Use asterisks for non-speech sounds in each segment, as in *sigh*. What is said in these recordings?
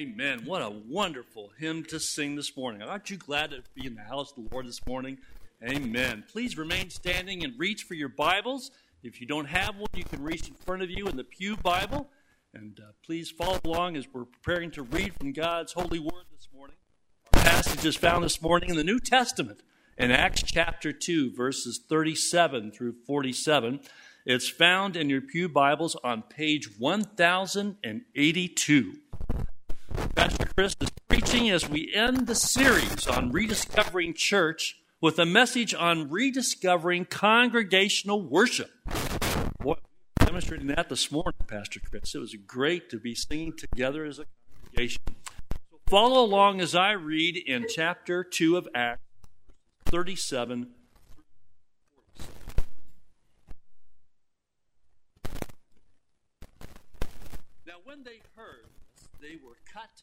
Amen. What a wonderful hymn to sing this morning. Aren't you glad to be in the house of the Lord this morning? Amen. Please remain standing and reach for your Bibles. If you don't have one, you can reach in front of you in the Pew Bible. And uh, please follow along as we're preparing to read from God's holy word this morning. Our passage is found this morning in the New Testament in Acts chapter 2, verses 37 through 47. It's found in your Pew Bibles on page 1082. Chris is preaching as we end the series on rediscovering church with a message on rediscovering congregational worship. Boy, demonstrating that this morning, Pastor Chris. It was great to be singing together as a congregation. So follow along as I read in chapter 2 of Acts 37 Now, when they heard they were cut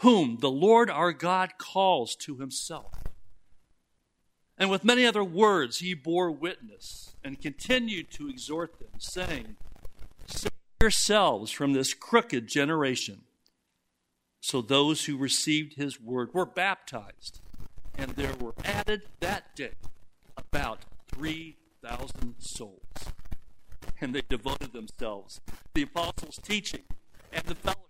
whom the Lord our God calls to himself. And with many other words, he bore witness and continued to exhort them, saying, Save yourselves from this crooked generation. So those who received his word were baptized, and there were added that day about 3,000 souls. And they devoted themselves to the apostles' teaching and the fellowship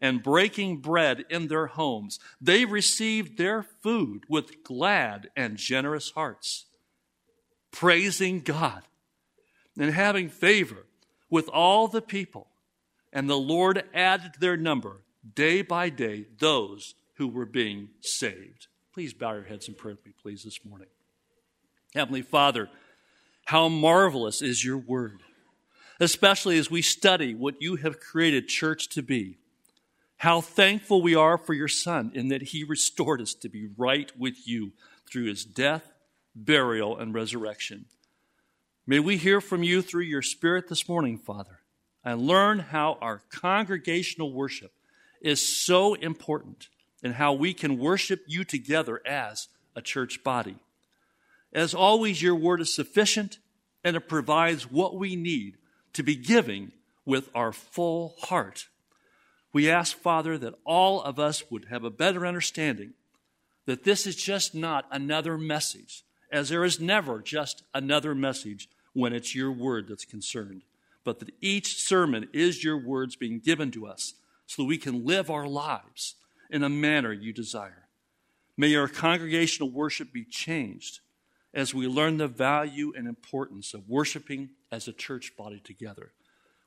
and breaking bread in their homes, they received their food with glad and generous hearts, praising God and having favor with all the people. And the Lord added their number day by day those who were being saved. Please bow your heads and pray with me, please, this morning. Heavenly Father, how marvelous is your word, especially as we study what you have created church to be. How thankful we are for your Son in that he restored us to be right with you through his death, burial, and resurrection. May we hear from you through your Spirit this morning, Father, and learn how our congregational worship is so important and how we can worship you together as a church body. As always, your word is sufficient and it provides what we need to be giving with our full heart we ask, Father, that all of us would have a better understanding that this is just not another message, as there is never just another message when it's your word that's concerned, but that each sermon is your words being given to us so that we can live our lives in a manner you desire. May our congregational worship be changed as we learn the value and importance of worshiping as a church body together.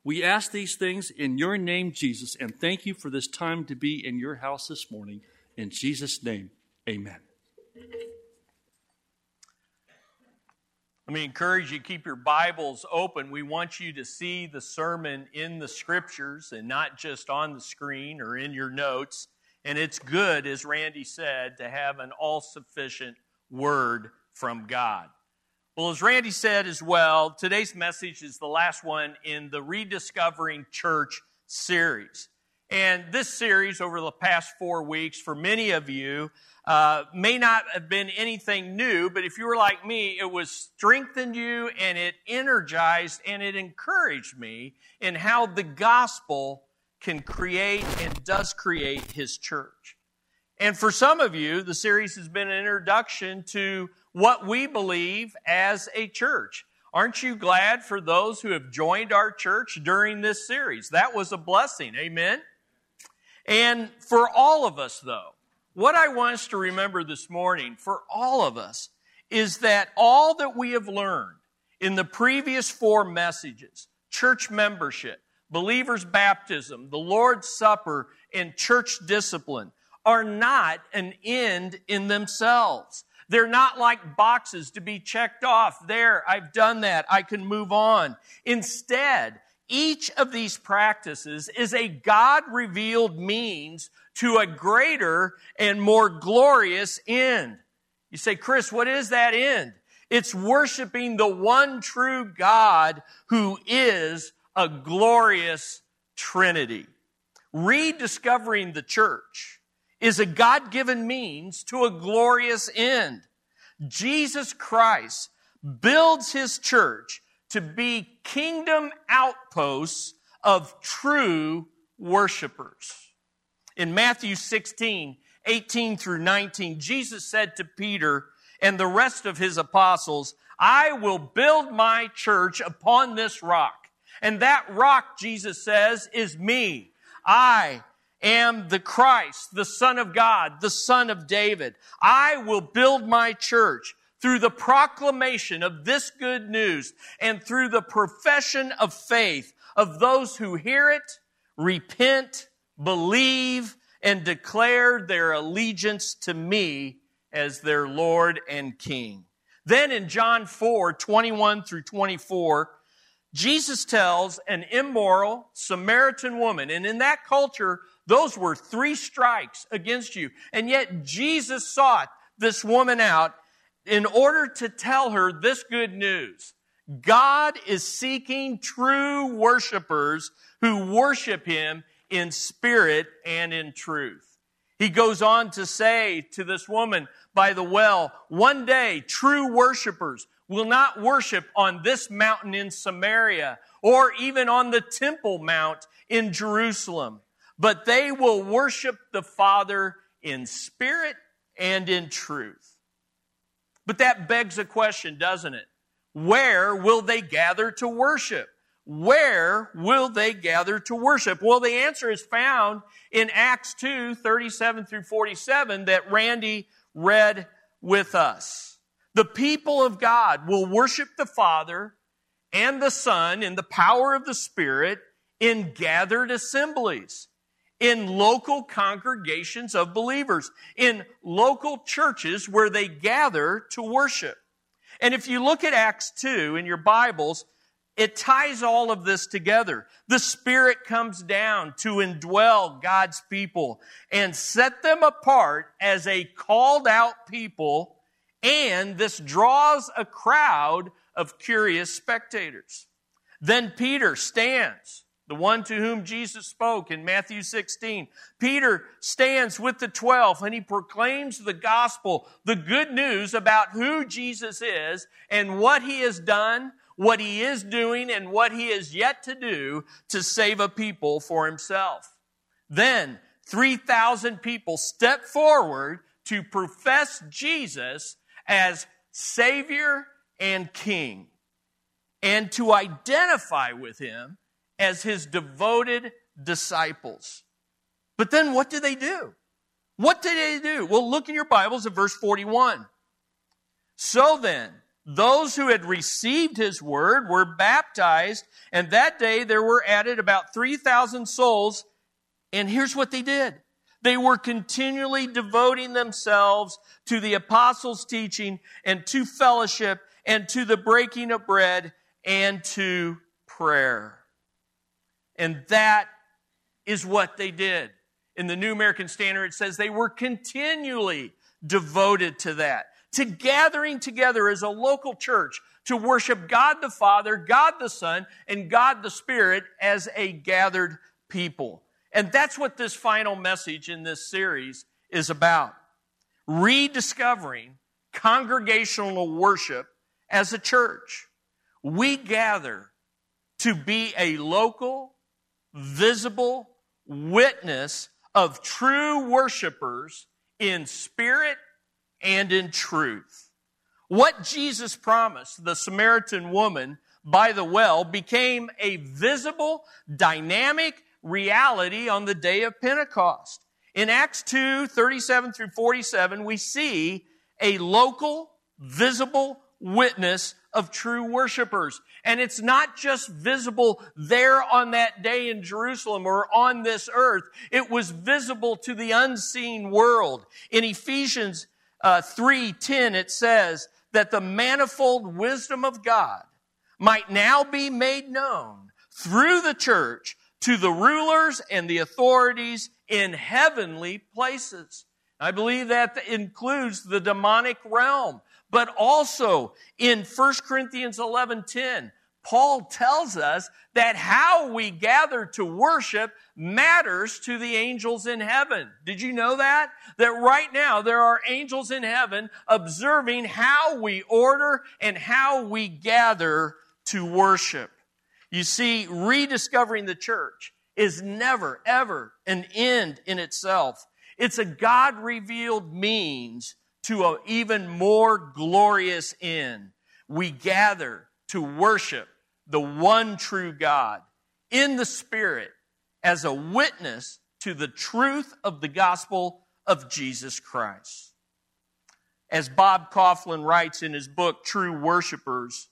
We ask these things in your name, Jesus, and thank you for this time to be in your house this morning. In Jesus' name, amen. Let me encourage you keep your Bibles open. We want you to see the sermon in the scriptures and not just on the screen or in your notes. And it's good, as Randy said, to have an all sufficient word from God. Well, as Randy said as well, today's message is the last one in the Rediscovering Church series. And this series, over the past four weeks, for many of you, uh, may not have been anything new, but if you were like me, it was strengthened you and it energized and it encouraged me in how the gospel can create and does create his church. And for some of you, the series has been an introduction to what we believe as a church. Aren't you glad for those who have joined our church during this series? That was a blessing. Amen. And for all of us, though, what I want us to remember this morning for all of us is that all that we have learned in the previous four messages church membership, believers' baptism, the Lord's Supper, and church discipline are not an end in themselves. They're not like boxes to be checked off. There, I've done that. I can move on. Instead, each of these practices is a God revealed means to a greater and more glorious end. You say, Chris, what is that end? It's worshiping the one true God who is a glorious Trinity. Rediscovering the church is a God given means to a glorious end. Jesus Christ builds his church to be kingdom outposts of true worshipers. In Matthew 16, 18 through 19, Jesus said to Peter and the rest of his apostles, I will build my church upon this rock. And that rock, Jesus says, is me. I am the Christ, the Son of God, the Son of David. I will build my church through the proclamation of this good news and through the profession of faith of those who hear it, repent, believe, and declare their allegiance to me as their Lord and King. Then in John 4, 21 through 24, Jesus tells an immoral Samaritan woman, and in that culture, those were three strikes against you. And yet Jesus sought this woman out in order to tell her this good news. God is seeking true worshipers who worship Him in spirit and in truth. He goes on to say to this woman by the well, one day true worshipers will not worship on this mountain in Samaria or even on the Temple Mount in Jerusalem, but they will worship the Father in spirit and in truth. But that begs a question, doesn't it? Where will they gather to worship? Where will they gather to worship? Well, the answer is found in Acts 2, 37 through 47 that Randy read with us. The people of God will worship the Father and the Son in the power of the Spirit in gathered assemblies in local congregations of believers, in local churches where they gather to worship. And if you look at Acts 2 in your Bibles, it ties all of this together. The Spirit comes down to indwell God's people and set them apart as a called out people, and this draws a crowd of curious spectators. Then Peter stands the one to whom Jesus spoke in Matthew 16. Peter stands with the 12 and he proclaims the gospel, the good news about who Jesus is and what he has done, what he is doing, and what he is yet to do to save a people for himself. Then 3,000 people step forward to profess Jesus as Savior and King and to identify with him as his devoted disciples. But then what did they do? What did they do? Well, look in your Bibles at verse 41. So then, those who had received his word were baptized, and that day there were added about 3,000 souls. And here's what they did. They were continually devoting themselves to the apostles' teaching and to fellowship and to the breaking of bread and to prayer. And that is what they did. In the New American Standard, it says they were continually devoted to that, to gathering together as a local church to worship God the Father, God the Son, and God the Spirit as a gathered people. And that's what this final message in this series is about. Rediscovering congregational worship as a church. We gather to be a local, visible witness of true worshipers in spirit and in truth. What Jesus promised the Samaritan woman by the well became a visible, dynamic reality on the day of Pentecost. In Acts 2 37 through 47, we see a local, visible witness of true worshipers. And it's not just visible there on that day in Jerusalem or on this earth. It was visible to the unseen world. In Ephesians uh, 3:10 it says that the manifold wisdom of God might now be made known through the church to the rulers and the authorities in heavenly places. I believe that includes the demonic realm, but also in 1 Corinthians 11:10, Paul tells us that how we gather to worship matters to the angels in heaven. Did you know that? That right now there are angels in heaven observing how we order and how we gather to worship. You see, rediscovering the church is never, ever an end in itself. It's a God revealed means to an even more glorious end. We gather to worship the one true God in the Spirit as a witness to the truth of the gospel of Jesus Christ. As Bob Kauflin writes in his book, True Worshippers,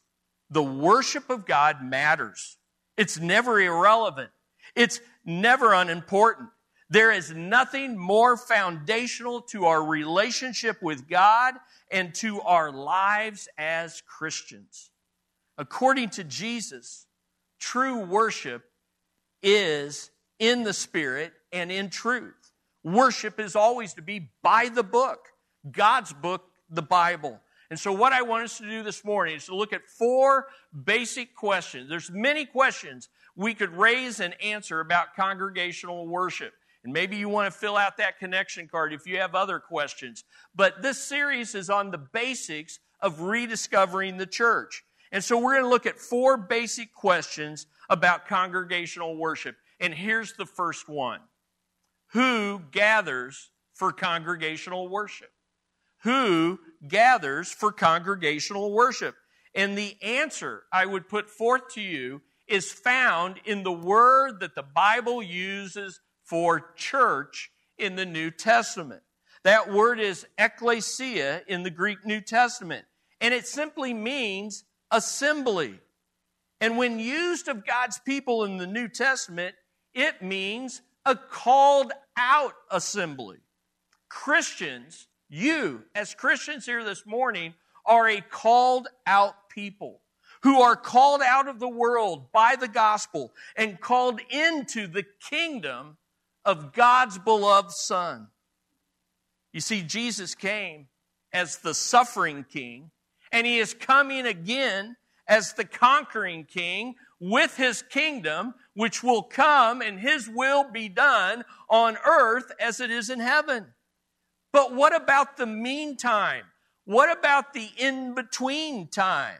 the worship of God matters. It's never irrelevant. It's never unimportant. There is nothing more foundational to our relationship with God and to our lives as Christians. According to Jesus, true worship is in the Spirit and in truth. Worship is always to be by the book, God's book, the Bible. And so, what I want us to do this morning is to look at four basic questions. There's many questions we could raise and answer about congregational worship. And maybe you want to fill out that connection card if you have other questions. But this series is on the basics of rediscovering the church. And so we're going to look at four basic questions about congregational worship. And here's the first one Who gathers for congregational worship? Who gathers for congregational worship? And the answer I would put forth to you is found in the word that the Bible uses for church in the New Testament. That word is ekklesia in the Greek New Testament. And it simply means assembly. And when used of God's people in the New Testament, it means a called out assembly. Christians you, as Christians here this morning, are a called out people who are called out of the world by the gospel and called into the kingdom of God's beloved Son. You see, Jesus came as the suffering king, and he is coming again as the conquering king with his kingdom, which will come and his will be done on earth as it is in heaven. But what about the meantime? What about the in between time?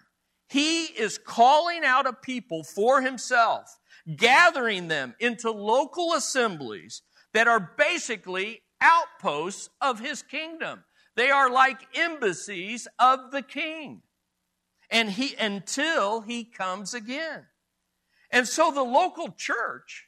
He is calling out a people for himself, gathering them into local assemblies that are basically outposts of his kingdom. They are like embassies of the king. And he, until he comes again. And so the local church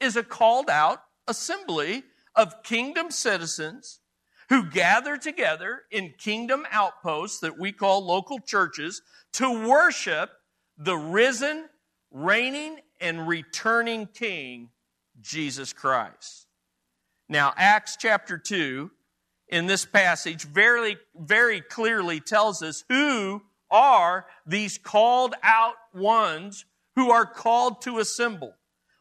is a called out assembly of kingdom citizens who gather together in kingdom outposts that we call local churches to worship the risen, reigning, and returning King, Jesus Christ. Now, Acts chapter 2, in this passage, very, very clearly tells us who are these called out ones who are called to assemble.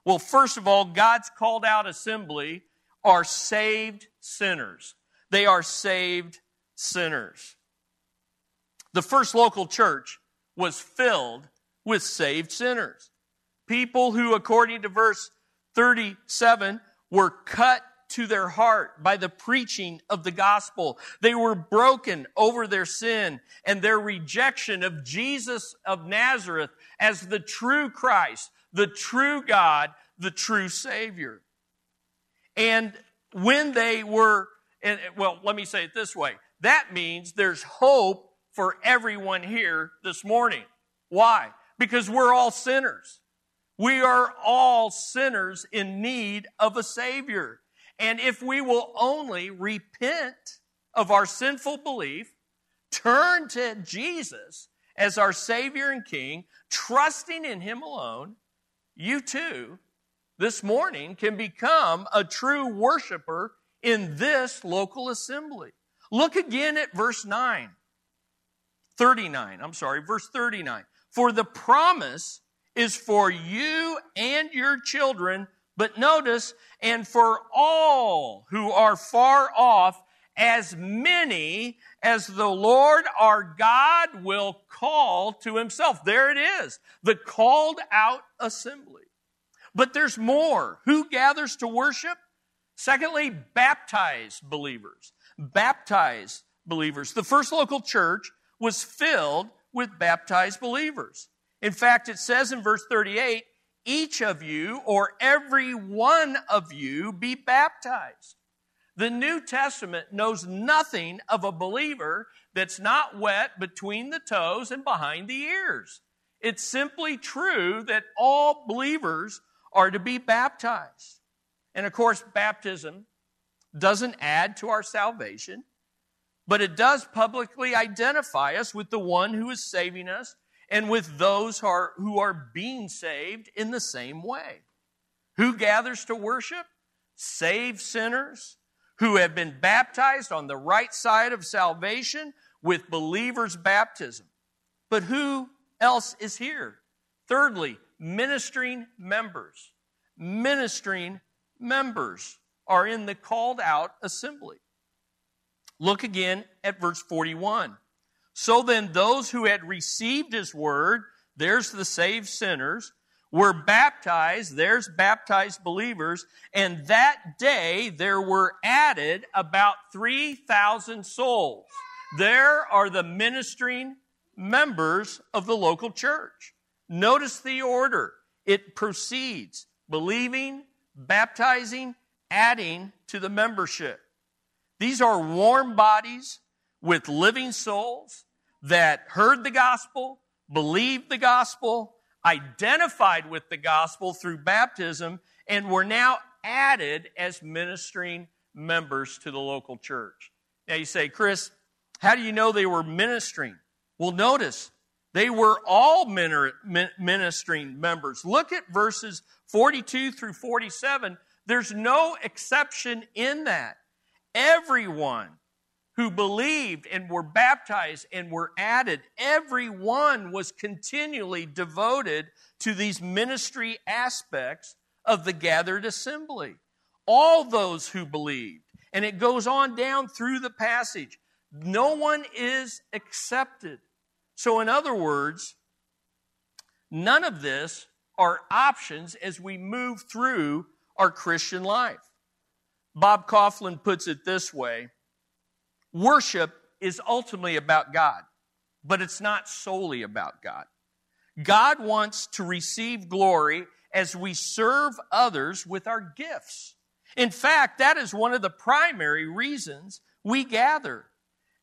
Well, first of all, God's called out assembly are saved sinners. They are saved sinners. The first local church was filled with saved sinners. People who, according to verse 37, were cut to their heart by the preaching of the gospel. They were broken over their sin and their rejection of Jesus of Nazareth as the true Christ, the true God, the true Savior. And when they were and well, let me say it this way. That means there's hope for everyone here this morning. Why? Because we're all sinners. We are all sinners in need of a Savior. And if we will only repent of our sinful belief, turn to Jesus as our Savior and King, trusting in Him alone, you too, this morning, can become a true worshiper in this local assembly. Look again at verse 9. 39, I'm sorry, verse 39. For the promise is for you and your children, but notice, and for all who are far off, as many as the Lord our God will call to himself. There it is, the called out assembly. But there's more. Who gathers to worship? Secondly, baptized believers. Baptized believers. The first local church was filled with baptized believers. In fact, it says in verse 38, each of you or every one of you be baptized. The New Testament knows nothing of a believer that's not wet between the toes and behind the ears. It's simply true that all believers are to be baptized. And of course, baptism doesn't add to our salvation, but it does publicly identify us with the one who is saving us and with those who are, who are being saved in the same way. Who gathers to worship? Saved sinners who have been baptized on the right side of salvation with believers' baptism. But who else is here? Thirdly, ministering members. Ministering members are in the called out assembly. Look again at verse 41. So then, those who had received his word, there's the saved sinners, were baptized, there's baptized believers, and that day there were added about 3,000 souls. There are the ministering members of the local church. Notice the order. It proceeds believing, baptizing, adding to the membership. These are warm bodies with living souls that heard the gospel, believed the gospel, identified with the gospel through baptism, and were now added as ministering members to the local church. Now you say, Chris, how do you know they were ministering? Well, notice they were all ministering members. Look at verses 42 through 47. There's no exception in that. Everyone who believed and were baptized and were added, everyone was continually devoted to these ministry aspects of the gathered assembly. All those who believed. And it goes on down through the passage. No one is accepted. So, in other words, none of this are options as we move through our Christian life. Bob Kauflin puts it this way Worship is ultimately about God, but it's not solely about God. God wants to receive glory as we serve others with our gifts. In fact, that is one of the primary reasons we gather.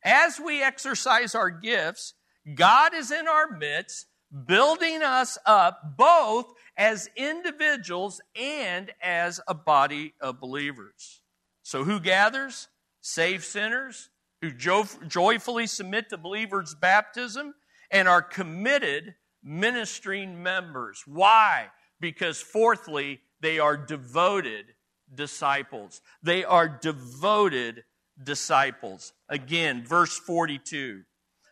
As we exercise our gifts, God is in our midst, building us up both as individuals and as a body of believers. So, who gathers? Saved sinners who jo- joyfully submit to believers' baptism and are committed ministering members. Why? Because, fourthly, they are devoted disciples. They are devoted disciples. Again, verse 42.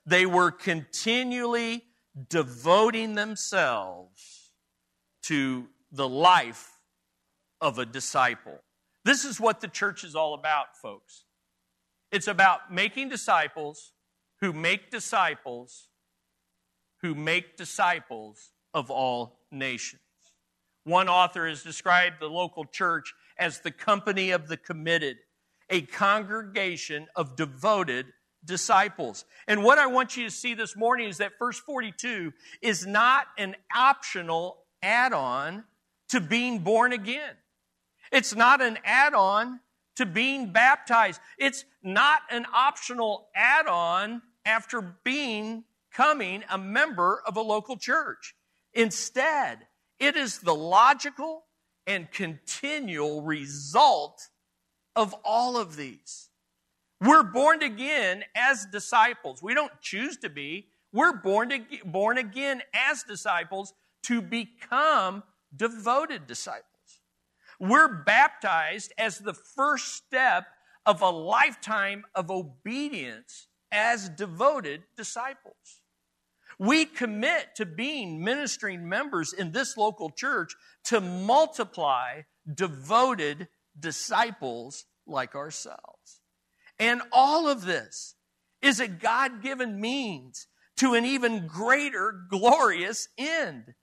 They were continually devoting themselves to the life of a disciple. This is what the church is all about, folks. It's about making disciples who make disciples who make disciples of all nations. One author has described the local church as the company of the committed, a congregation of devoted disciples. And what I want you to see this morning is that verse 42 is not an optional add on to being born again. It's not an add on to being baptized. It's not an optional add on after being coming a member of a local church. Instead, it is the logical and continual result of all of these. We're born again as disciples. We don't choose to be. We're born, to, born again as disciples to become devoted disciples. We're baptized as the first step of a lifetime of obedience as devoted disciples. We commit to being ministering members in this local church to multiply devoted disciples like ourselves. And all of this is a God given means to an even greater glorious end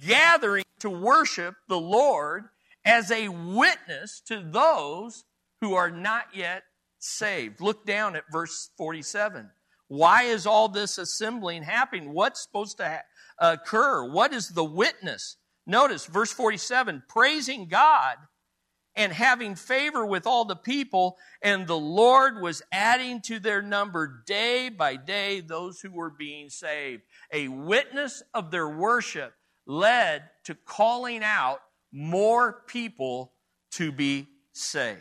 gathering to worship the Lord as a witness to those who are not yet saved. Look down at verse 47. Why is all this assembling happening? What's supposed to ha- occur? What is the witness? Notice verse 47 praising God and having favor with all the people, and the Lord was adding to their number day by day those who were being saved. A witness of their worship led to calling out more people to be saved.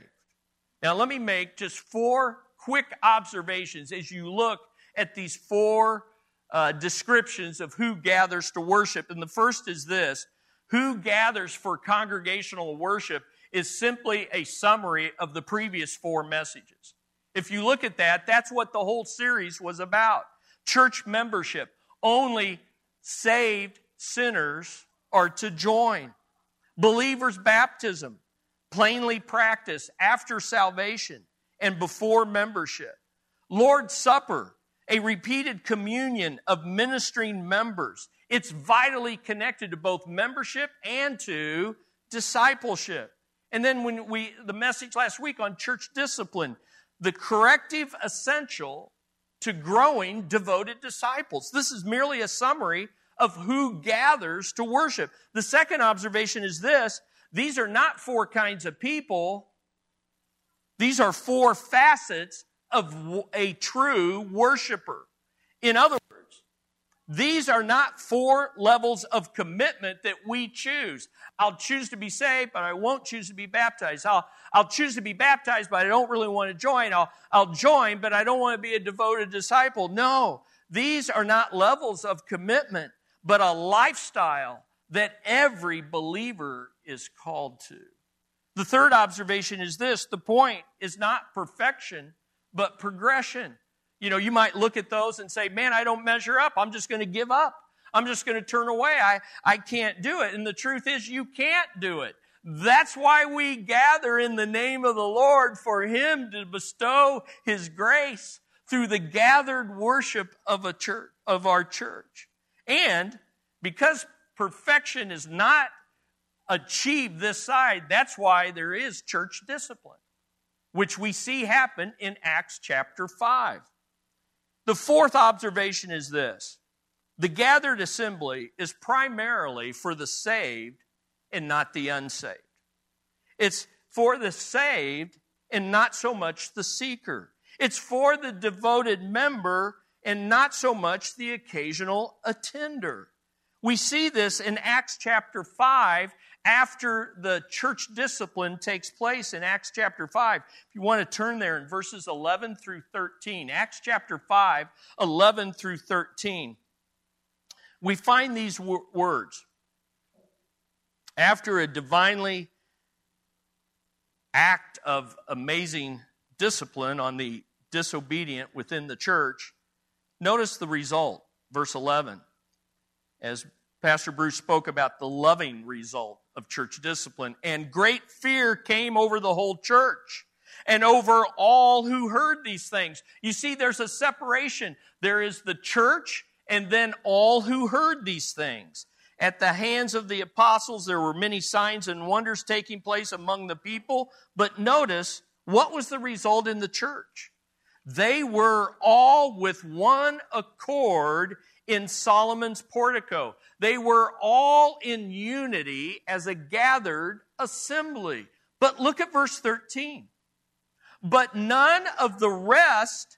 Now, let me make just four quick observations as you look at these four uh, descriptions of who gathers to worship. And the first is this who gathers for congregational worship is simply a summary of the previous four messages. If you look at that, that's what the whole series was about. Church membership. Only saved sinners are to join. Believers' baptism, plainly practiced after salvation and before membership. Lord's Supper, a repeated communion of ministering members. It's vitally connected to both membership and to discipleship. And then when we the message last week on church discipline, the corrective essential to growing devoted disciples. This is merely a summary of who gathers to worship. The second observation is this these are not four kinds of people, these are four facets of a true worshiper. In other words, these are not four levels of commitment that we choose. I'll choose to be saved, but I won't choose to be baptized. I'll, I'll choose to be baptized, but I don't really want to join. I'll, I'll join, but I don't want to be a devoted disciple. No, these are not levels of commitment but a lifestyle that every believer is called to. The third observation is this the point is not perfection, but progression. You know, you might look at those and say, man, I don't measure up. I'm just going to give up. I'm just going to turn away. I, I can't do it. And the truth is, you can't do it. That's why we gather in the name of the Lord for Him to bestow His grace through the gathered worship of a church, of our church. And because perfection is not achieved this side, that's why there is church discipline, which we see happen in Acts chapter 5. The fourth observation is this the gathered assembly is primarily for the saved and not the unsaved. It's for the saved and not so much the seeker. It's for the devoted member and not so much the occasional attender. We see this in Acts chapter 5 after the church discipline takes place in Acts chapter 5. If you want to turn there in verses 11 through 13, Acts chapter 5, 11 through 13, we find these w- words. After a divinely act of amazing discipline on the disobedient within the church, notice the result, verse 11 as Pastor Bruce spoke about the loving result of church discipline. And great fear came over the whole church and over all who heard these things. You see, there's a separation. There is the church and then all who heard these things. At the hands of the apostles, there were many signs and wonders taking place among the people. But notice, what was the result in the church? They were all with one accord in Solomon's portico. They were all in unity as a gathered assembly. But look at verse 13. But none of the rest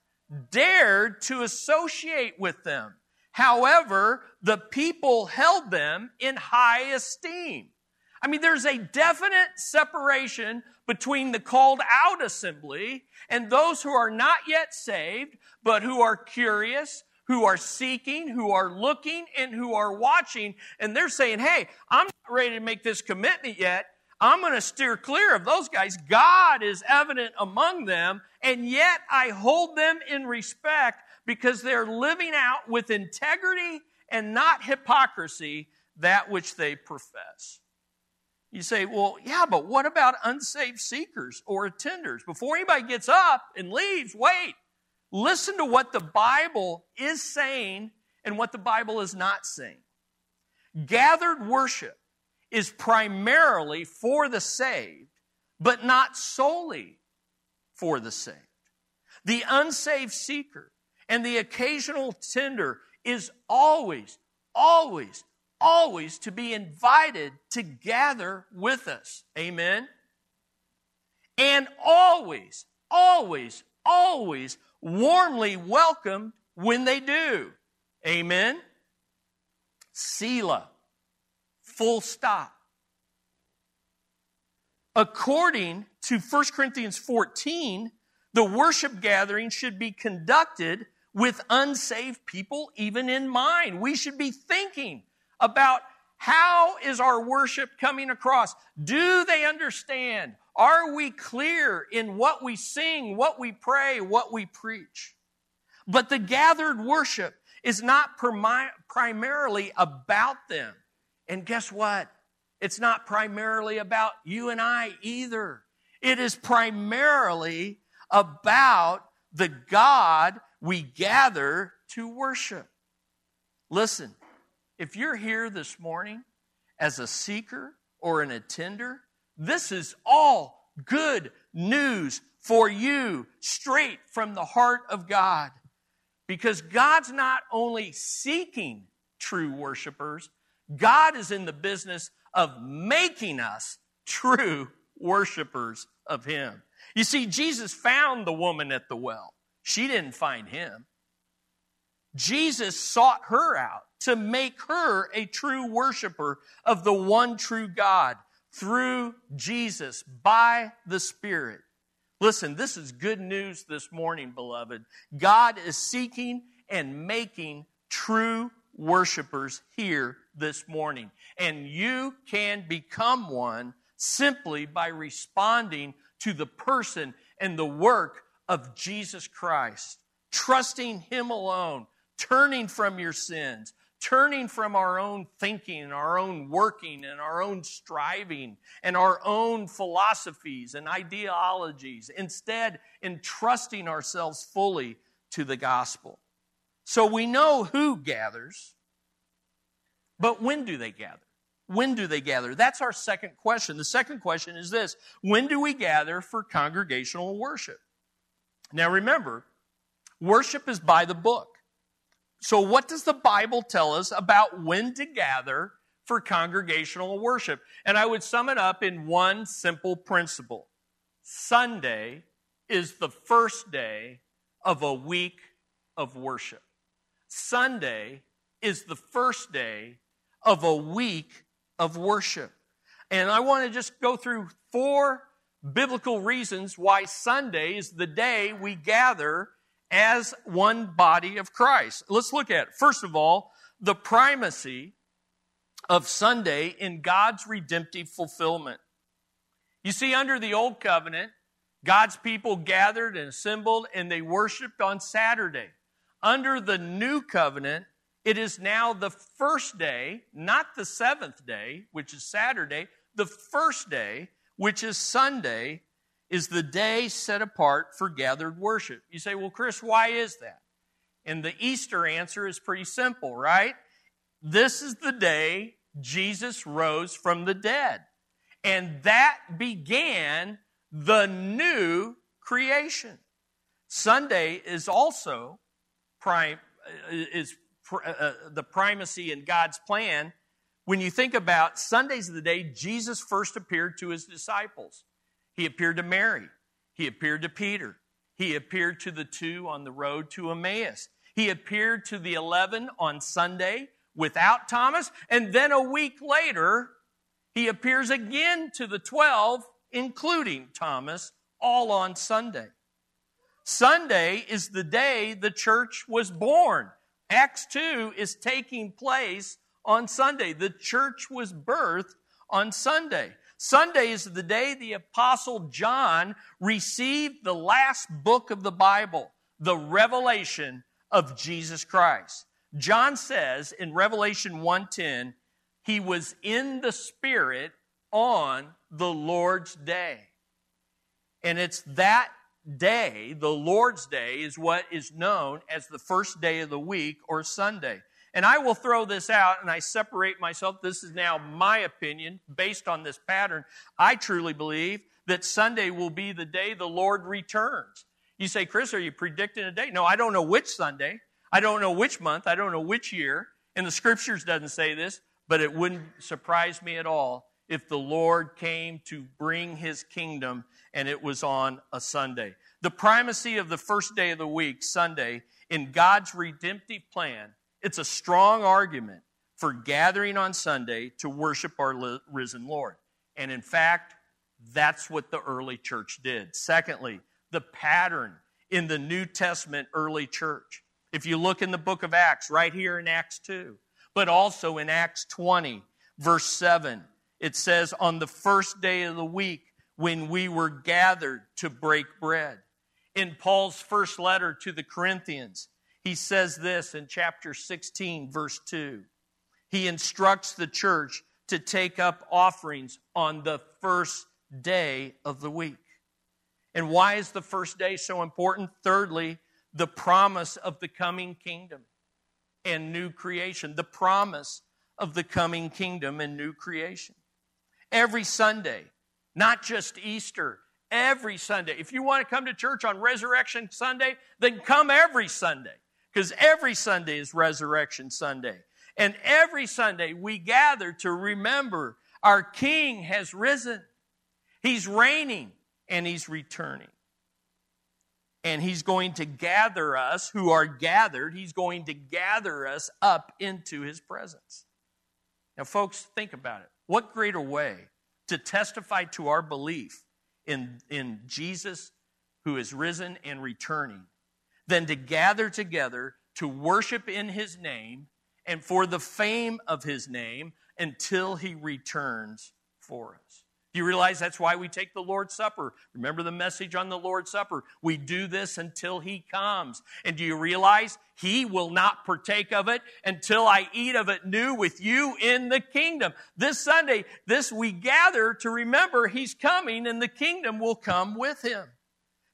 dared to associate with them. However, the people held them in high esteem. I mean, there's a definite separation between the called out assembly and those who are not yet saved, but who are curious, who are seeking, who are looking, and who are watching. And they're saying, Hey, I'm not ready to make this commitment yet. I'm going to steer clear of those guys. God is evident among them, and yet I hold them in respect because they're living out with integrity and not hypocrisy that which they profess. You say, well, yeah, but what about unsaved seekers or attenders? Before anybody gets up and leaves, wait. Listen to what the Bible is saying and what the Bible is not saying. Gathered worship is primarily for the saved, but not solely for the saved. The unsaved seeker and the occasional tender is always, always, always to be invited to gather with us. Amen? And always, always, always warmly welcomed when they do. Amen? Selah. Full stop. According to 1 Corinthians 14, the worship gathering should be conducted with unsaved people even in mind. We should be thinking about how is our worship coming across? Do they understand? Are we clear in what we sing, what we pray, what we preach? But the gathered worship is not primarily about them. And guess what? It's not primarily about you and I either. It is primarily about the God we gather to worship. Listen, if you're here this morning as a seeker or an attender, this is all good news for you straight from the heart of God. Because God's not only seeking true worshipers, God is in the business of making us true worshipers of Him. You see, Jesus found the woman at the well. She didn't find him. Jesus sought her out to make her a true worshiper of the one true God through Jesus by the Spirit. Listen, this is good news this morning, beloved. God is seeking and making true worshipers here this morning. And you can become one simply by responding to the person and the work of Jesus Christ, trusting Him alone, turning from your sins, turning from our own thinking and our own working and our own striving and our own philosophies and ideologies, instead, entrusting ourselves fully to the gospel. So we know who gathers, but when do they gather? When do they gather? That's our second question. The second question is this When do we gather for congregational worship? Now remember, worship is by the book. So, what does the Bible tell us about when to gather for congregational worship? And I would sum it up in one simple principle Sunday is the first day of a week of worship. Sunday is the first day of a week of worship. And I want to just go through four biblical reasons why Sunday is the day we gather as one body of Christ. Let's look at it. First of all, the primacy of Sunday in God's redemptive fulfillment. You see, under the Old Covenant, God's people gathered and assembled and they worshiped on Saturday. Under the New Covenant, it is now the first day, not the seventh day, which is Saturday, the first day, which is Sunday, is the day set apart for gathered worship. You say, well, Chris, why is that? And the Easter answer is pretty simple, right? This is the day Jesus rose from the dead. And that began the new creation. Sunday is also prime, is uh, uh, the primacy in God's plan. When you think about Sundays the day, Jesus first appeared to his disciples. He appeared to Mary. He appeared to Peter. He appeared to the two on the road to Emmaus. He appeared to the 11 on Sunday without Thomas. And then a week later, he appears again to the 12 including Thomas, all on Sunday. Sunday is the day the church was born. Acts 2 is taking place on Sunday. The church was birthed on Sunday. Sunday is the day the apostle John received the last book of the Bible, the revelation of Jesus Christ. John says in Revelation 1:10, he was in the spirit on the Lord's day. And it's that day, the Lord's day, is what is known as the first day of the week or Sunday. And I will throw this out and I separate myself. This is now my opinion based on this pattern. I truly believe that Sunday will be the day the Lord returns. You say, Chris, are you predicting a date? No, I don't know which Sunday. I don't know which month. I don't know which year. And the scriptures doesn't say this, but it wouldn't surprise me at all if the Lord came to bring his kingdom and it was on a Sunday. The primacy of the first day of the week, Sunday, in God's redemptive plan it's a strong argument for gathering on Sunday to worship our risen Lord. And in fact, that's what the early church did. Secondly, the pattern in the New Testament early church. If you look in the book of Acts, right here in Acts 2, but also in Acts 20, verse 7, it says, On the first day of the week, when we were gathered to break bread. In Paul's first letter to the Corinthians, he says this in chapter 16, verse 2. He instructs the church to take up offerings on the first day of the week. And why is the first day so important? Thirdly, the promise of the coming kingdom and new creation. The promise of the coming kingdom and new creation. Every Sunday, not just Easter, every Sunday. If you want to come to church on Resurrection Sunday, then come every Sunday because every Sunday is Resurrection Sunday. And every Sunday we gather to remember our King has risen. He's reigning and he's returning. And he's going to gather us who are gathered, he's going to gather us up into his presence. Now, folks, think about it. What greater way to testify to our belief in, in Jesus who is risen and returning than to gather together to worship in his name and for the fame of his name until he returns for us. Do you realize that's why we take the Lord's Supper? Remember the message on the Lord's Supper. We do this until He comes. And do you realize He will not partake of it until I eat of it new with you in the kingdom? This Sunday, this we gather to remember He's coming and the kingdom will come with Him.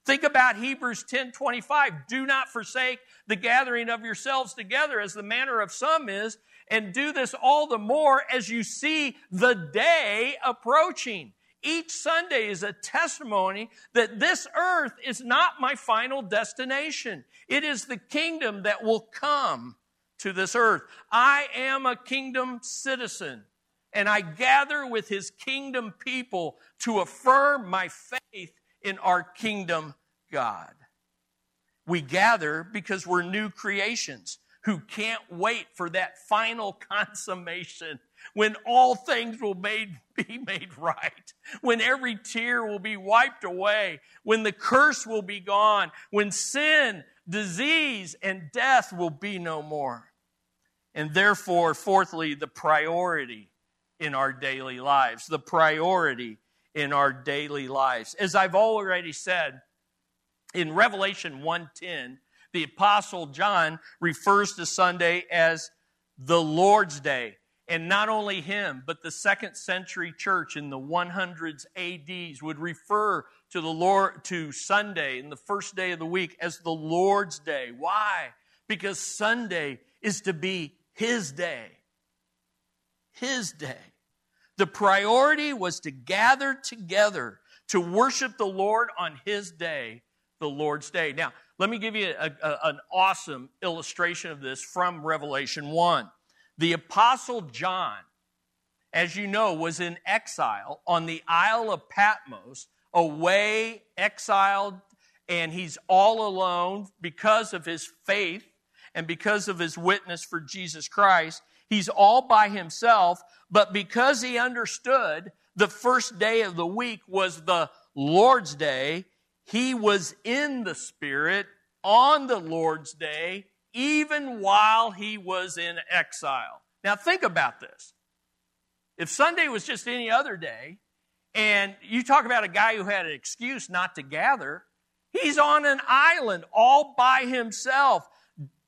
Think about Hebrews 10 25. Do not forsake the gathering of yourselves together as the manner of some is, and do this all the more as you see the day approaching. Each Sunday is a testimony that this earth is not my final destination. It is the kingdom that will come to this earth. I am a kingdom citizen, and I gather with his kingdom people to affirm my faith in our kingdom God. We gather because we're new creations who can't wait for that final consummation when all things will *laughs* be made right, when every tear will be wiped away, when the curse will be gone, when sin, disease, and death will be no more. And therefore, fourthly, the priority in our daily lives. The priority in our daily lives. As I've already said, in Revelation 1:10, the apostle John refers to Sunday as the Lord's day. And not only him, but the second century church in the 100s ADs would refer to the Lord to Sunday in the first day of the week as the Lord's day. Why? Because Sunday is to be his day. His day. The priority was to gather together to worship the Lord on his day, the Lord's day. Now, let me give you a, a, an awesome illustration of this from Revelation 1. The Apostle John, as you know, was in exile on the Isle of Patmos, away, exiled, and he's all alone because of his faith and because of his witness for Jesus Christ. He's all by himself, but because he understood the first day of the week was the Lord's day. He was in the Spirit on the Lord's day, even while he was in exile. Now, think about this. If Sunday was just any other day, and you talk about a guy who had an excuse not to gather, he's on an island all by himself.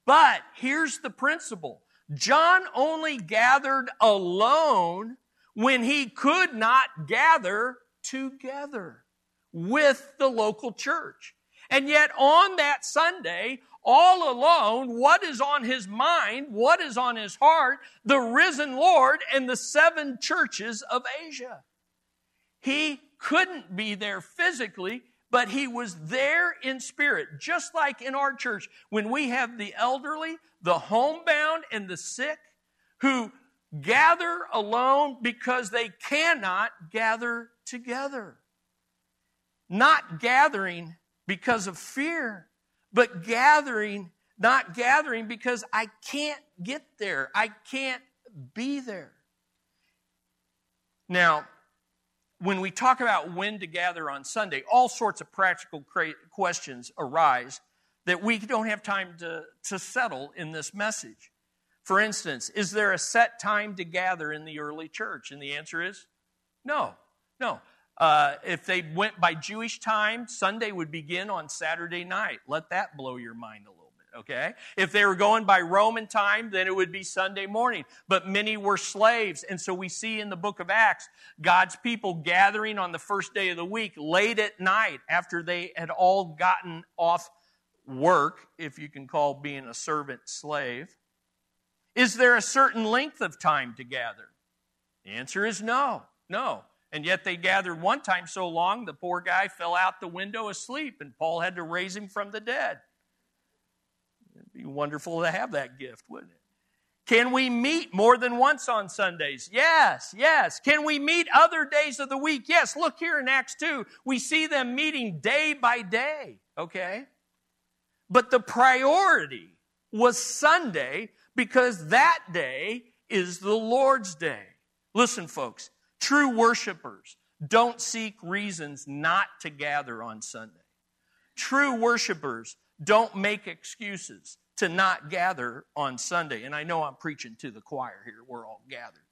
But here's the principle John only gathered alone when he could not gather together with the local church. And yet on that Sunday, all alone, what is on his mind, what is on his heart? The risen Lord and the seven churches of Asia. He couldn't be there physically, but he was there in spirit, just like in our church when we have the elderly, the homebound, and the sick who gather alone because they cannot gather together. Not gathering because of fear, but gathering, not gathering because I can't get there. I can't be there. Now, when we talk about when to gather on Sunday, all sorts of practical questions arise that we don't have time to, to settle in this message. For instance, is there a set time to gather in the early church? And the answer is no, no. Uh, if they went by Jewish time, Sunday would begin on Saturday night. Let that blow your mind a little okay? If they were going by Roman time, then it would be Sunday morning. But many were slaves. And so we see in the book of Acts, God's people gathering on the first day of the week, late at night, after they had all gotten off work, if you can call being a servant slave. Is there a certain length of time to gather? The answer is no, no. And yet they gathered one time so long, the poor guy fell out the window asleep, and Paul had to raise him from the dead. Be wonderful to have that gift, wouldn't it? Can we meet more than once on Sundays? Yes, yes. Can we meet other days of the week? Yes. Look here in Acts 2. We see them meeting day by day, okay? But the priority was Sunday because that day is the Lord's day. Listen, folks, True worshipers don't seek reasons not to gather on Sunday. True worshipers don't make excuses to not gather on Sunday. And I know I'm preaching to the choir here, we're all gathered.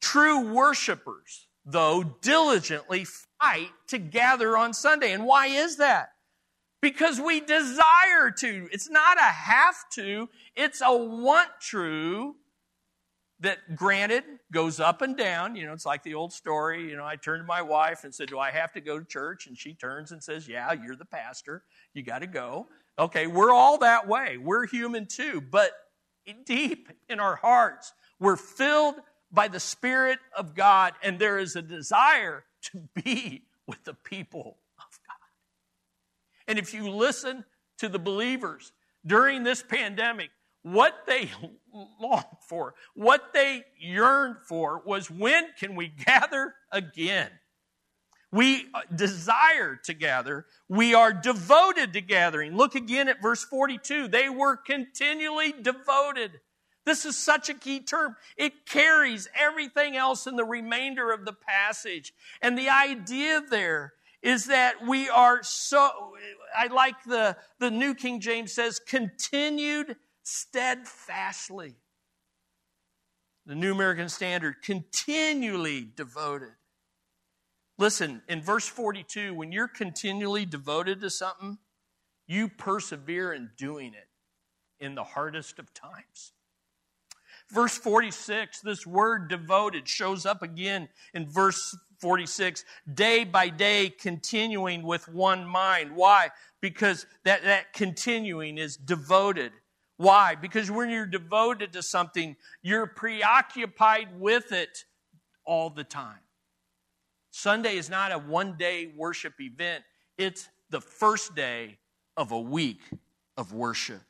True worshipers, though, diligently fight to gather on Sunday. And why is that? Because we desire to. It's not a have to, it's a want to that granted goes up and down. You know, it's like the old story. You know, I turned to my wife and said, Do I have to go to church? And she turns and says, Yeah, you're the pastor. You got to go. Okay, we're all that way. We're human too. But deep in our hearts, we're filled by the Spirit of God, and there is a desire to be with the people of God. And if you listen to the believers during this pandemic, what they *laughs* longed for, what they yearned for was when can we gather again? We desire to gather. We are devoted to gathering. Look again at verse 42. They were continually devoted. This is such a key term. It carries everything else in the remainder of the passage. And the idea there is that we are so, I like the, the New King James says, continued steadfastly. The New American Standard, continually devoted. Listen, in verse 42, when you're continually devoted to something, you persevere in doing it in the hardest of times. Verse 46, this word devoted shows up again in verse 46, day by day continuing with one mind. Why? Because that, that continuing is devoted. Why? Because when you're devoted to something, you're preoccupied with it all the time. Sunday is not a one day worship event, it's the first day of a week of worship.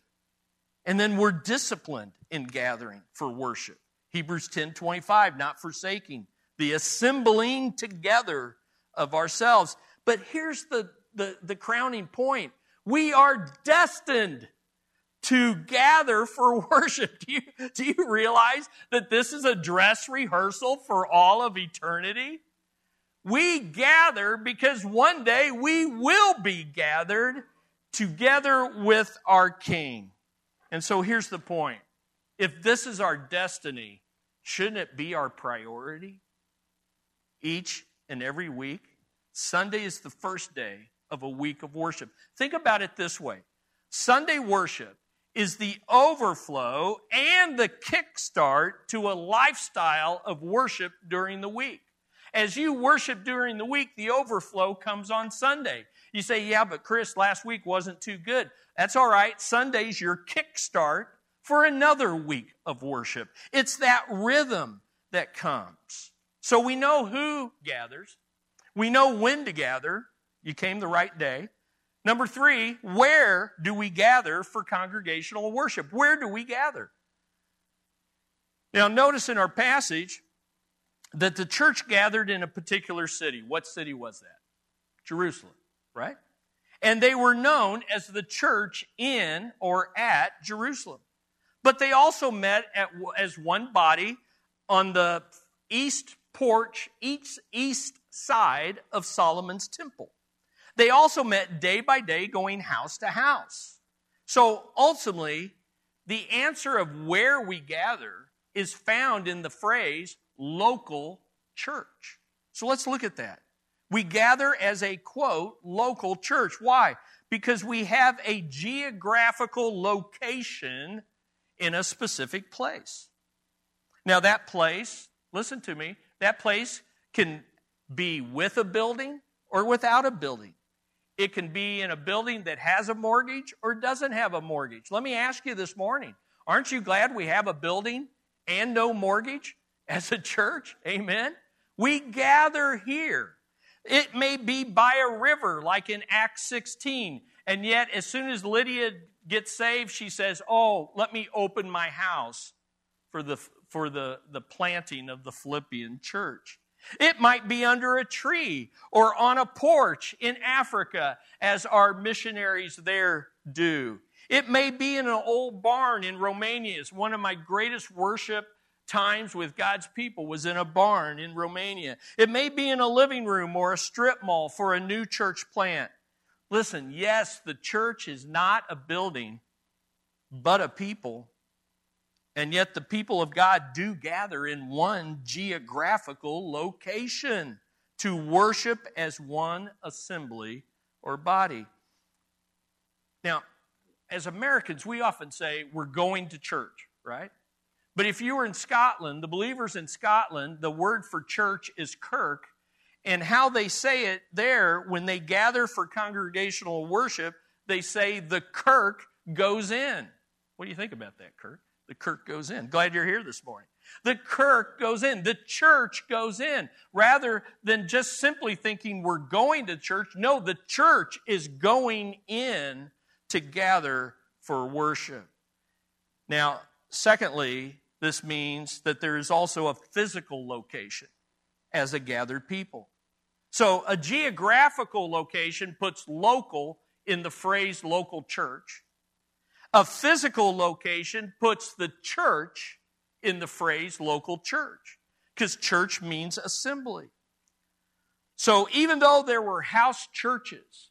And then we're disciplined in gathering for worship. Hebrews 10 25, not forsaking the assembling together of ourselves. But here's the, the, the crowning point we are destined to gather for *laughs* worship. Do you, do you realize that this is a dress rehearsal for all of eternity? We gather because one day we will be gathered together with our King. And so here's the point if this is our destiny, shouldn't it be our priority? Each and every week? Sunday is the first day of a week of worship. Think about it this way Sunday worship is the overflow and the kickstart to a lifestyle of worship during the week. As you worship during the week, the overflow comes on Sunday. You say, yeah, but Chris, last week wasn't too good. That's all right. Sunday's your kickstart for another week of worship. It's that rhythm that comes. So we know who gathers. We know when to gather. You came the right day. Number three, where do we gather for congregational worship? Where do we gather? Now, notice in our passage that the church gathered in a particular city. What city was that? Jerusalem, right? And they were known as the church in or at Jerusalem. But they also met at, as one body on the east porch, each east side of Solomon's temple. They also met day by day, going house to house. So ultimately, the answer of where we gather is found in the phrase local church. So let's look at that. We gather as a quote, local church. Why? Because we have a geographical location in a specific place. Now, that place, listen to me, that place can be with a building or without a building. It can be in a building that has a mortgage or doesn't have a mortgage. Let me ask you this morning aren't you glad we have a building and no mortgage as a church? Amen. We gather here. It may be by a river, like in Acts 16, and yet as soon as Lydia gets saved, she says, Oh, let me open my house for the, for the, the planting of the Philippian church. It might be under a tree or on a porch in Africa, as our missionaries there do. It may be in an old barn in Romania. It's one of my greatest worship times with God's people was in a barn in Romania. It may be in a living room or a strip mall for a new church plant. Listen, yes, the church is not a building, but a people. And yet, the people of God do gather in one geographical location to worship as one assembly or body. Now, as Americans, we often say we're going to church, right? But if you were in Scotland, the believers in Scotland, the word for church is kirk. And how they say it there, when they gather for congregational worship, they say the kirk goes in. What do you think about that, Kirk? The kirk goes in. Glad you're here this morning. The kirk goes in. The church goes in. Rather than just simply thinking we're going to church, no, the church is going in to gather for worship. Now, secondly, this means that there is also a physical location as a gathered people. So a geographical location puts local in the phrase local church. A physical location puts the church in the phrase local church because church means assembly. So even though there were house churches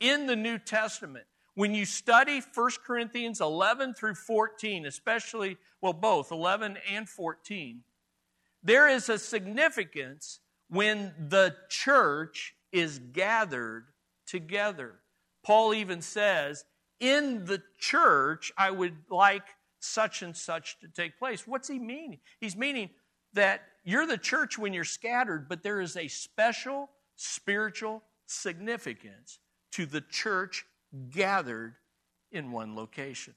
in the New Testament, when you study 1 Corinthians 11 through 14, especially, well, both 11 and 14, there is a significance when the church is gathered together. Paul even says, in the church, I would like such and such to take place. What's he meaning? He's meaning that you're the church when you're scattered, but there is a special spiritual significance to the church gathered in one location.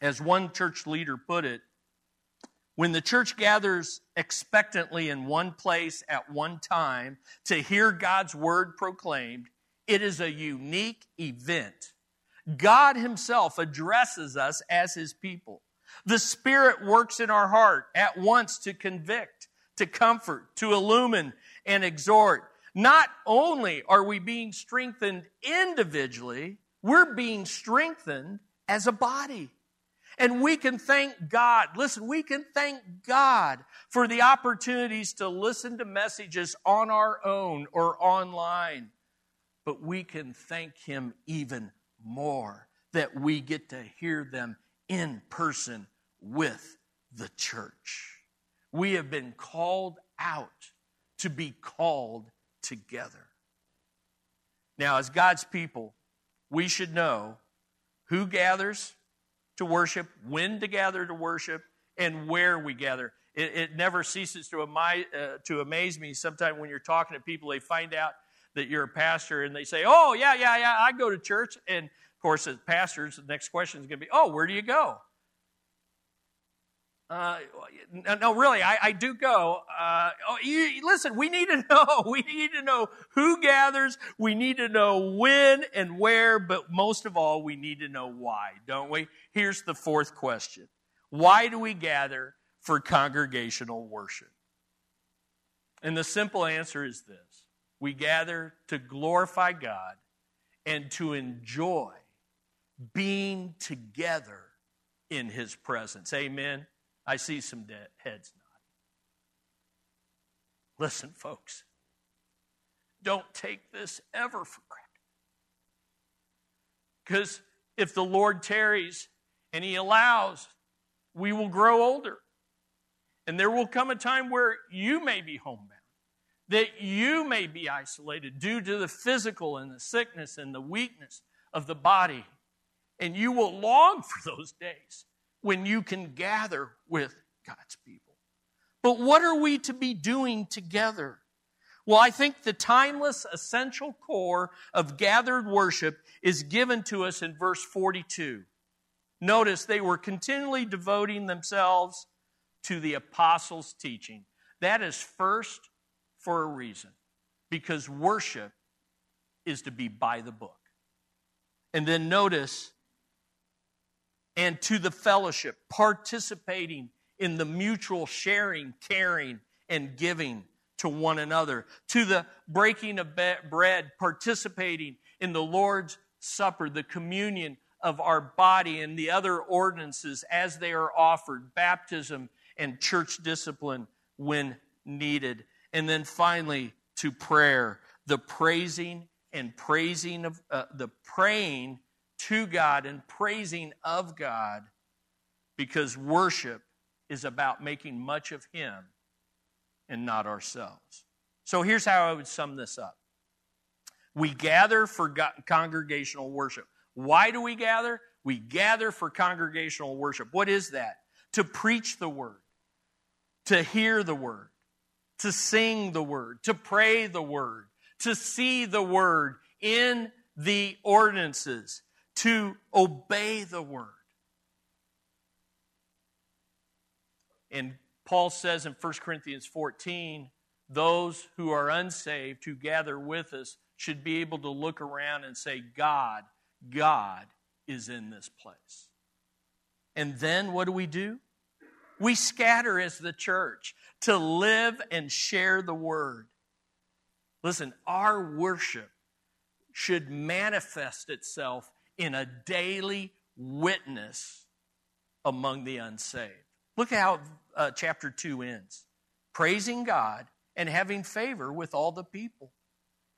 As one church leader put it, when the church gathers expectantly in one place at one time to hear God's word proclaimed, it is a unique event God Himself addresses us as His people. The Spirit works in our heart at once to convict, to comfort, to illumine, and exhort. Not only are we being strengthened individually, we're being strengthened as a body. And we can thank God. Listen, we can thank God for the opportunities to listen to messages on our own or online. But we can thank Him even more that we get to hear them in person with the church. We have been called out to be called together. Now, as God's people, we should know who gathers to worship, when to gather to worship, and where we gather. It, it never ceases to, uh, to amaze me. Sometimes when you're talking to people, they find out that you're a pastor and they say, Oh, yeah, yeah, yeah, I go to church. And of course, as pastors, the next question is going to be, Oh, where do you go? Uh, no, really, I, I do go. Uh, oh, you, listen, we need to *laughs* know. We need to know who gathers. We need to know when and where, but most of all, we need to know why, don't we? Here's the fourth question Why do we gather for congregational worship? And the simple answer is this we gather to glorify God and to enjoy being together in His presence. Amen. I see some heads nodding. Listen, folks, don't take this ever for granted. Because if the Lord tarries and He allows, we will grow older. And there will come a time where you may be homebound, that you may be isolated due to the physical and the sickness and the weakness of the body. And you will long for those days when you can gather with God's people. But what are we to be doing together? Well, I think the timeless essential core of gathered worship is given to us in verse 42. Notice they were continually devoting themselves to the apostles' teaching. That is first for a reason, because worship is to be by the book. And then notice and to the fellowship, participating in the mutual sharing, caring, and giving to one another, to the breaking of bread, participating in the Lord's Supper, the communion of our body, and the other ordinances as they are offered, baptism and church discipline when needed. And then finally, to prayer, the praising and praising of uh, the praying to God and praising of God because worship is about making much of Him and not ourselves. So here's how I would sum this up we gather for congregational worship. Why do we gather? We gather for congregational worship. What is that? To preach the word, to hear the word, to sing the word, to pray the word, to see the word in the ordinances, to obey the word. And Paul says in 1 Corinthians 14, those who are unsaved who gather with us should be able to look around and say, God, God is in this place. And then what do we do? We scatter as the church to live and share the word. Listen, our worship should manifest itself in a daily witness among the unsaved. Look how uh, chapter 2 ends praising God and having favor with all the people.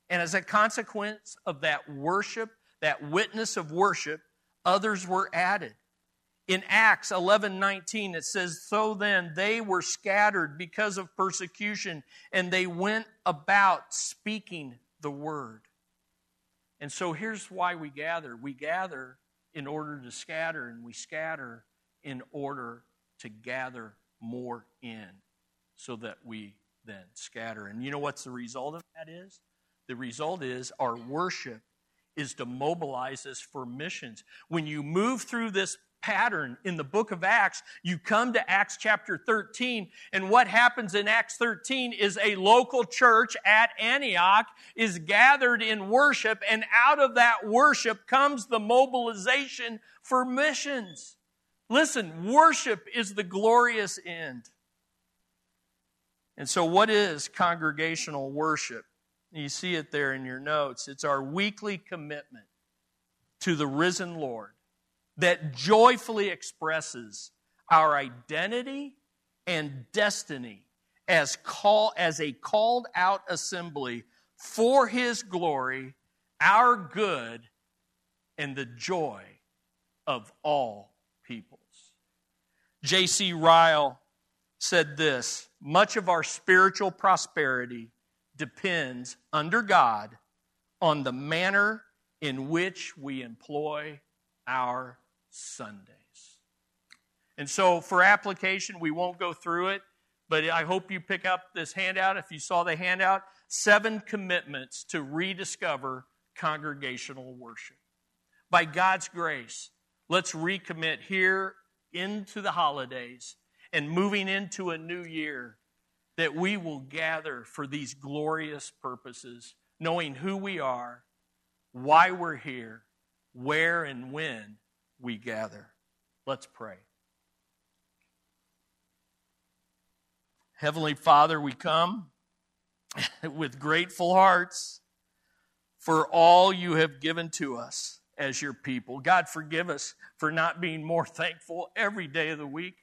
And as a consequence of that worship, that witness of worship, others were added. In Acts 11 19, it says, So then they were scattered because of persecution, and they went about speaking the word. And so here's why we gather we gather in order to scatter, and we scatter in order to gather more in so that we then scatter. And you know what's the result of that is? The result is our worship is to mobilize us for missions. When you move through this pattern in the book of Acts. You come to Acts chapter 13, and what happens in Acts 13 is a local church at Antioch is gathered in worship, and out of that worship comes the mobilization for missions. Listen, worship is the glorious end. And so, what is congregational worship? You see it there in your notes. It's our weekly commitment to the risen Lord that joyfully expresses our identity and destiny as call as a called out assembly for his glory, our good, and the joy of all peoples. J.C. Ryle said this much of our spiritual prosperity depends under God on the manner in which we employ our Sundays. And so, for application, we won't go through it, but I hope you pick up this handout. If you saw the handout, seven commitments to rediscover congregational worship. By God's grace, let's recommit here into the holidays and moving into a new year that we will gather for these glorious purposes, knowing who we are, why we're here, where and when we gather. Let's pray. Heavenly Father, we come *laughs* with grateful hearts for all you have given to us as your people. God, forgive us for not being more *laughs* thankful every day of the week,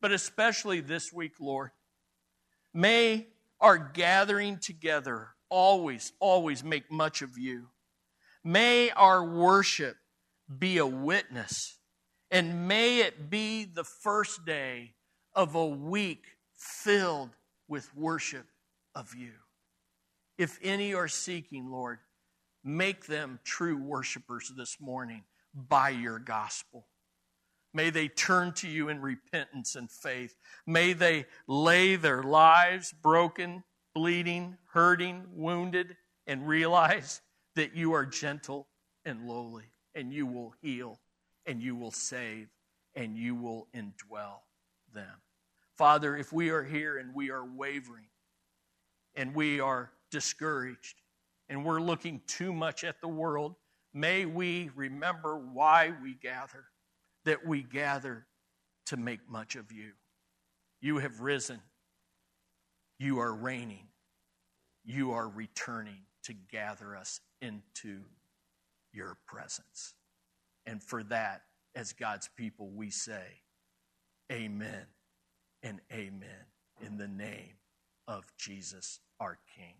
but especially this week, Lord. May our gathering together always, always make much of you. May our worship be a witness, and may it be the first day of a week filled with worship of you. If any are seeking, Lord, make them true worshipers this morning by your gospel. May they turn to you in repentance and faith. May they lay their lives broken, bleeding, hurting, wounded, and realize that you are gentle and lowly, and you will heal, and you will save, and you will indwell them. Father, if we are here and we are wavering, and we are discouraged, and we're looking too much at the world, may we remember why we gather that we gather to make much of you. You have risen. You are reigning. You are returning to gather us into your presence. And for that, as God's people, we say, Amen and Amen in the name of Jesus our King.